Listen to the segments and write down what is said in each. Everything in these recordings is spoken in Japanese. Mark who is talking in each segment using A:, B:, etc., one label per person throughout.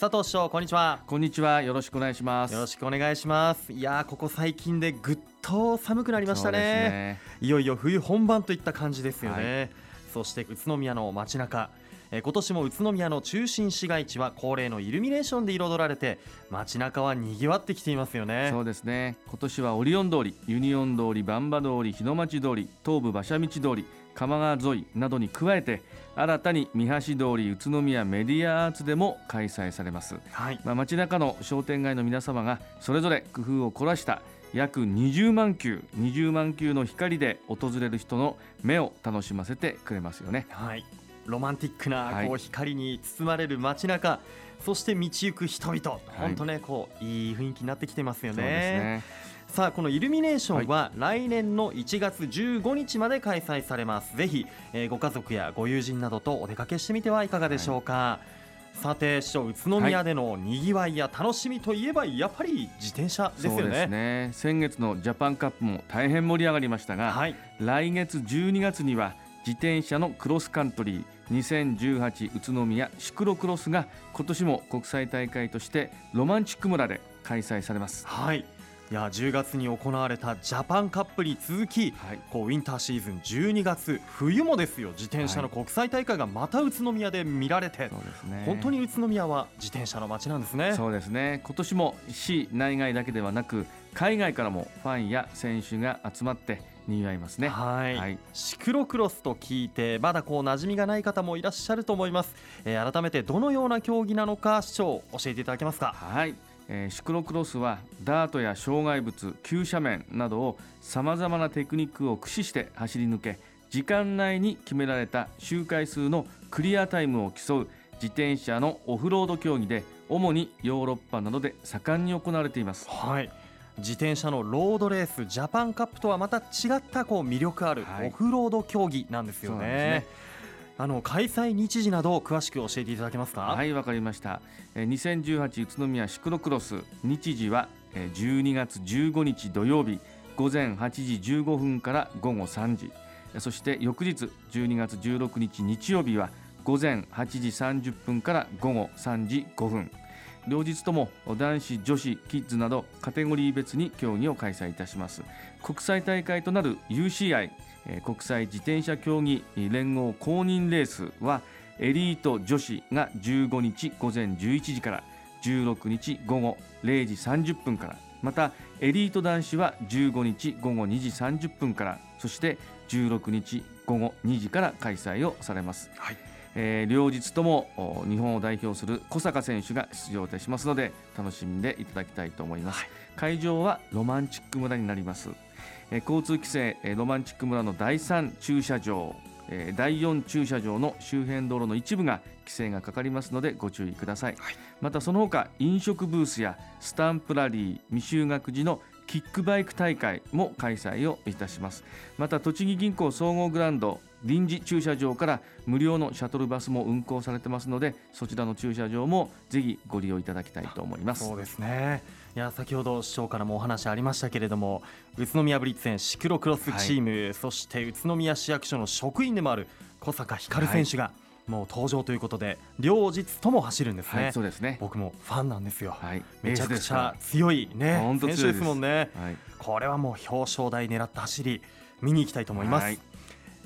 A: 佐藤市長こんにちは。
B: こんにちは。よろしくお願いします。
A: よろしくお願いします。いやここ最近でぐっと寒くなりましたね、ね、いよいよ冬本番といった感じですよね、はい、そして宇都宮の街中。え今年も宇都宮の中心市街地は恒例のイルミネーションで彩られて街中は賑わってきていますよね。
B: そうですね。今年はオリオン通りユニオン通りバンバ通り日の町通り東武馬車道通り鎌川沿いなどに加えて新たに三橋通り宇都宮メディアアーツでも開催されます、はい、まあ、街中の商店街の皆様がそれぞれ工夫を凝らした約20万球20万球の光で訪れる人の目を楽しませてくれますよね。
A: はい。ロマンティックなこう光に包まれる街中、はい、そして道行く人々、本当ねこういい雰囲気になってきてますよね。ねさあこのイルミネーションは来年の1月15日まで開催されます。ぜひ、えー、ご家族やご友人などとお出かけしてみてはいかがでしょうか。はい。さて市長宇都宮でのにぎわいや楽しみといえばやっぱり自転車ですよね,、そうですね。
B: 先月のジャパンカップも大変盛り上がりましたが、はい、来月12月には自転車のクロスカントリー2018宇都宮シクロクロスが今年も国際大会としてロマンチック村で開催されます。
A: はいいや10月に行われたジャパンカップに続き、はい、こうウィンターシーズン12月冬もですよ。自転車の国際大会がまた宇都宮で見られて、はい、そうですね、本当に宇都宮は自転車の街なんですね。
B: そうですね。今年も市内外だけではなく海外からもファンや選手が集まってにわいますね。
A: はい。はい、シクロクロスと聞いてまだこう馴染みがない方もいらっしゃると思います、えー、改めてどのような競技なのか市長教えていただけますか？
B: はいえー、シクロクロスはダートや障害物急斜面などをさまざまなテクニックを駆使して走り抜け時間内に決められた周回数のクリアタイムを競う自転車のオフロード競技で主にヨーロッパなどで盛んに行われています。
A: はい自転車のロードレースジャパンカップとはまた違ったこう魅力あるオフロード競技なんですよね。あの開催日時など詳しく教えていただけますか？
B: はいわかりました。2018宇都宮シクロクロス。日時は12月15日土曜日。午前8時15分から午後3時。そして翌日12月16日日曜日は午前8時30分から午後3時5分。両日とも男子女子キッズなどカテゴリー別に競技を開催いたします。国際大会となる UCI 国際自転車競技連合公認レースはエリート女子が15日午前11時から16日午後0時30分からまたエリート男子は15日午後2時30分からそして16日午後2時から開催をされます、はい。えー、両日とも日本を代表する小坂選手が出場いたしますので楽しんでいただきたいと思います、はい、会場はロマンチック村になります。交通規制ロマンチック村の第3駐車場第4駐車場の周辺道路の一部が規制がかかりますのでご注意ください、はい、またその他飲食ブースやスタンプラリー未就学時のキックバイク大会も開催をいたします。また栃木銀行総合グランド臨時駐車場から無料のシャトルバスも運行されてますのでそちらの駐車場もぜひご利用いただきたいと思います。
A: そうですね。いや先ほど市長からもお話ありましたけれども宇都宮ブリッツ園シクロクロスチーム、はい、そして宇都宮市役所の職員でもある小坂光選手が、はい、もう登場ということで両日とも走るんですね、はい、
B: そうですね。
A: 僕もファンなんですよ、はい、めちゃくちゃ強いね選手ですもんね、はい、これはもう表彰台狙った走り見に行きたいと思います、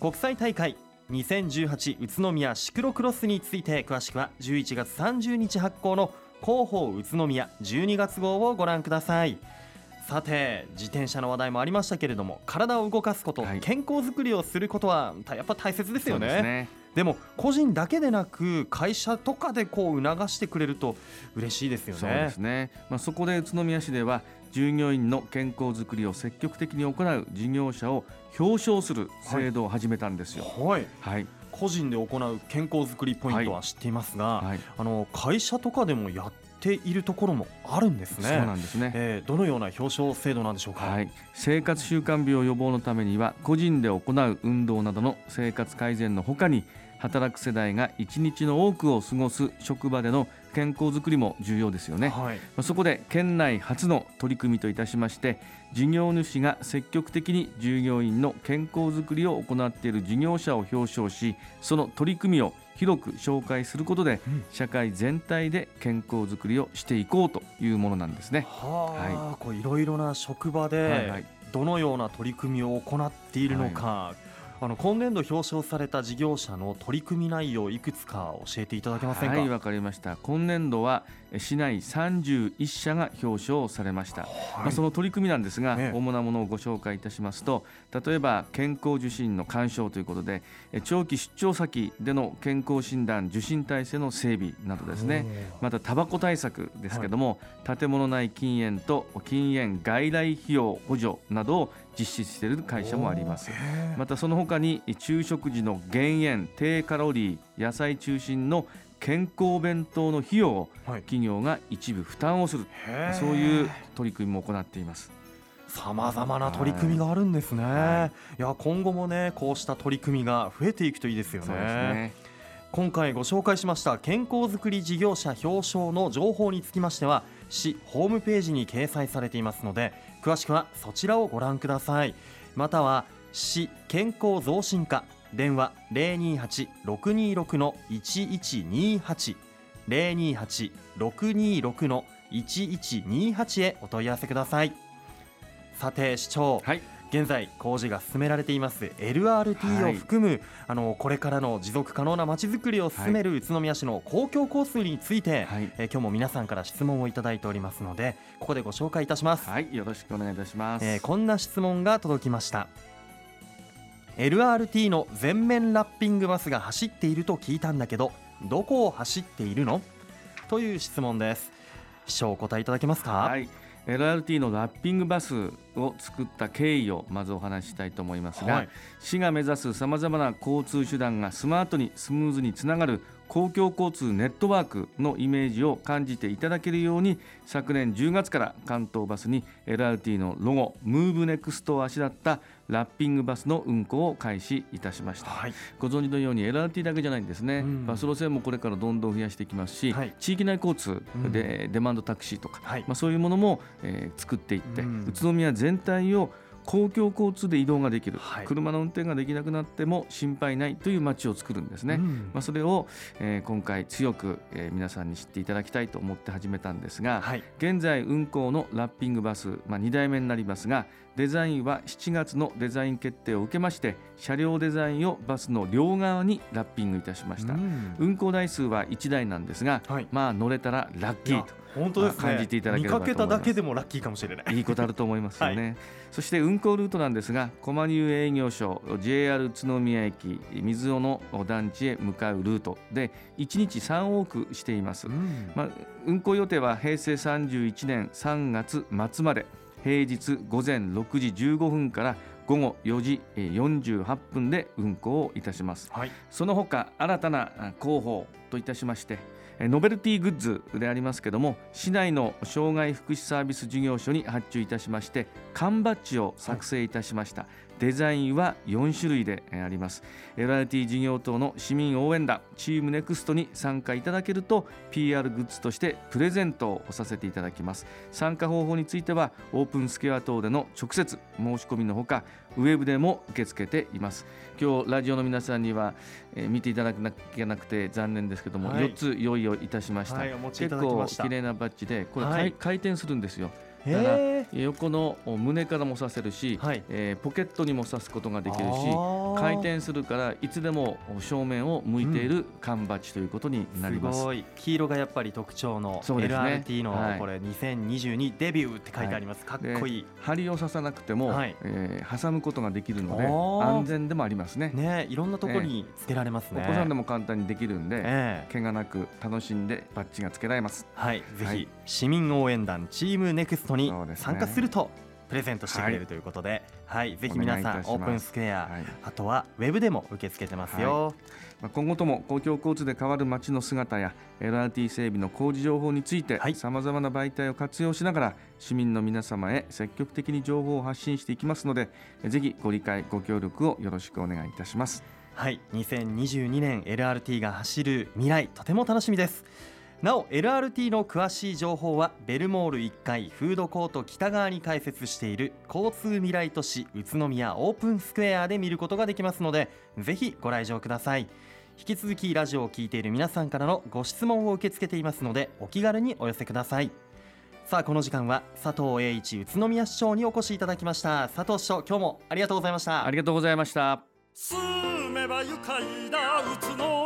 A: 国際大会2018宇都宮シクロクロスについて詳しくは11月30日発行の広報宇都宮12月号をご覧ください。さて自転車の話題もありましたけれども体を動かすこと、はい、健康づくりをすることはやっぱ大切ですよね、ね、でも個人だけでなく会社とかでこう促してくれると嬉しいですよね
B: そうですね、まあ、そこで宇都宮市では従業員の健康づくりを積極的に行う事業者を表彰する制度を始めたんですよ。
A: はい、はい個人で行う健康づくりポイントは知っていますが、はいはい、あの会社とかでもやっているところもあるんですね。
B: そうなんですね。
A: えー、どのような表彰制度なんでしょうか？はい、
B: 生活習慣病予防のためには個人で行う運動などの生活改善のほかに働く世代が一日の多くを過ごす職場での健康づくりも重要ですよね、はい、そこで県内初の取り組みといたしまして事業主が積極的に従業員の健康づくりを行っている事業者を表彰しその取り組みを広く紹介することで、うん、社会全体で健康づくりをしていこうというものなんですね。
A: は、はい、こういろいろな職場でどのような取り組みを行っているのか、はいあの今年度表彰された事業者の取り組み内容いくつか教えていただけませんか？
B: はいわかりました。今年度は市内31社が表彰されました、はい、まあ、その取り組みなんですが、ね、主なものをご紹介いたしますと例えば健康受診の干渉ということで長期出張先での健康診断受診体制の整備などですね。またタバコ対策ですけども、はい、建物内禁煙と禁煙外来費用補助などを実施している会社もあります。またその他に昼食時の減塩低カロリー野菜中心の健康弁当の費用を企業が一部負担をする、はい、そういう取り組みも行っています。
A: さまざまな取り組みがあるんですね、はい、いや今後もねこうした取り組みが増えていくといいですよね、ね、今回ご紹介しました健康づくり事業者表彰の情報につきましては市ホームページに掲載されていますので詳しくはそちらをご覧ください。または市健康増進課電話028-626の1128 028-626の1128へお問い合わせください。さて市長、はい、現在工事が進められています。LRT を含む、はい、あのこれからの持続可能なまちづくりを進める宇都宮市の公共交通について、はい、え今日も皆さんから質問をいただいておりますのでここでご紹介いたします。
B: はい。よろしくお願いいたします、
A: えー、こんな質問が届きました。LRT の全面ラッピングバスが走っていると聞いたんだけどどこを走っているの？という質問です。市長お答えいただけますか？
B: はい。LRT のラッピングバスを作った経緯をまずお話ししたいと思いますが、はい、市が目指すさまざまな交通手段がスマートにスムーズにつながる公共交通ネットワークのイメージを感じていただけるように昨年10月から関東バスに LRT のロゴムーブネクストをあしらったラッピングバスの運行を開始いたしました、はい、ご存知のように LRT だけじゃないんですね、うん、バス路線もこれからどんどん増やしていきますし、はい、地域内交通でデマンドタクシーとか、はい、まあ、そういうものも、えー、作っていって、うん、宇都宮全体を公共交通で移動ができる、はい、車の運転ができなくなっても心配ないという街を作るんですね、うん、まあ、それを、えー、今回強く、えー、皆さんに知っていただきたいと思って始めたんですが、はい、現在運行のラッピングバス、まあ、2代目になりますがデザインは7月のデザイン決定を受けまして車両デザインをバスの両側にラッピングいたしました、うん、運行台数は1台なんですが、はい、まあ乗れたらラッキーと
A: 本当です、ね、
B: 感じていただければ
A: 見かけただけでもラッキーかもしれない。
B: いいことあると思いますよね、はい、そして運行ルートなんですが駒入営業所 JR 宇都宮駅水尾の団地へ向かうルートで1日3往復しています、うん、まあ、運行予定は平成31年3月末まで平日午前6時15分から午後4時48分で運行をいたします、はい、その他新たな広報といたしましてノベルティグッズでありますけども市内の障害福祉サービス事業所に発注いたしまして缶バッジを作成いたしました、デザインは4種類であります。LRT 事業等の市民応援団チームネクストに参加いただけると PR グッズとしてプレゼントをさせていただきます。参加方法についてはオープンスケア等での直接申し込みのほかウェブでも受け付けています。今日ラジオの皆さんには、えー、見ていただかなきゃなくて残念ですけども、はい、4つ用意をいたしました、はい、結構綺麗なバッジでこれ、はい、回転するんですよ。だから横の胸からも刺せるし、はい、えー、ポケットにも刺すことができるし回転するからいつでも正面を向いている缶バッジということになります、うん、すごい。
A: 黄色がやっぱり特徴の LRT の、これ2022デビューって書いてあります、はい、かっこいい。
B: 針を刺さなくても、はい、えー、挟むことができるので安全でもありますね。
A: ねいろんなところにつけられますね、
B: えー、お子さんでも簡単にできるんで、えー、怪我なく楽しんでバッジがつけられます。
A: はい。ぜひ、市民応援団チームネクストに参加するとプレゼントしてくれるということで、はい、はい、ぜひ皆さんオープンスクエア、はい、あとはウェブでも受け付けてますよ、はい、
B: まあ、今後とも公共交通で変わる街の姿や LRT 整備の工事情報についてさまざまな媒体を活用しながら市民の皆様へ積極的に情報を発信していきますのでぜひご理解ご協力をよろしくお願いいたします。
A: はい。2022年 LRT が走る未来とても楽しみですなお LRT の詳しい情報はベルモール1階フードコート北側に開設している交通未来都市宇都宮オープンスクエアで見ることができますのでぜひご来場ください。引き続きラジオを聞いている皆さんからのご質問を受け付けていますのでお気軽にお寄せください。さあこの時間は佐藤栄一宇都宮市長にお越しいただきました。佐藤市長今日もありがとうございました。
B: ありがとうございました。
C: 住めば愉快な宇都宮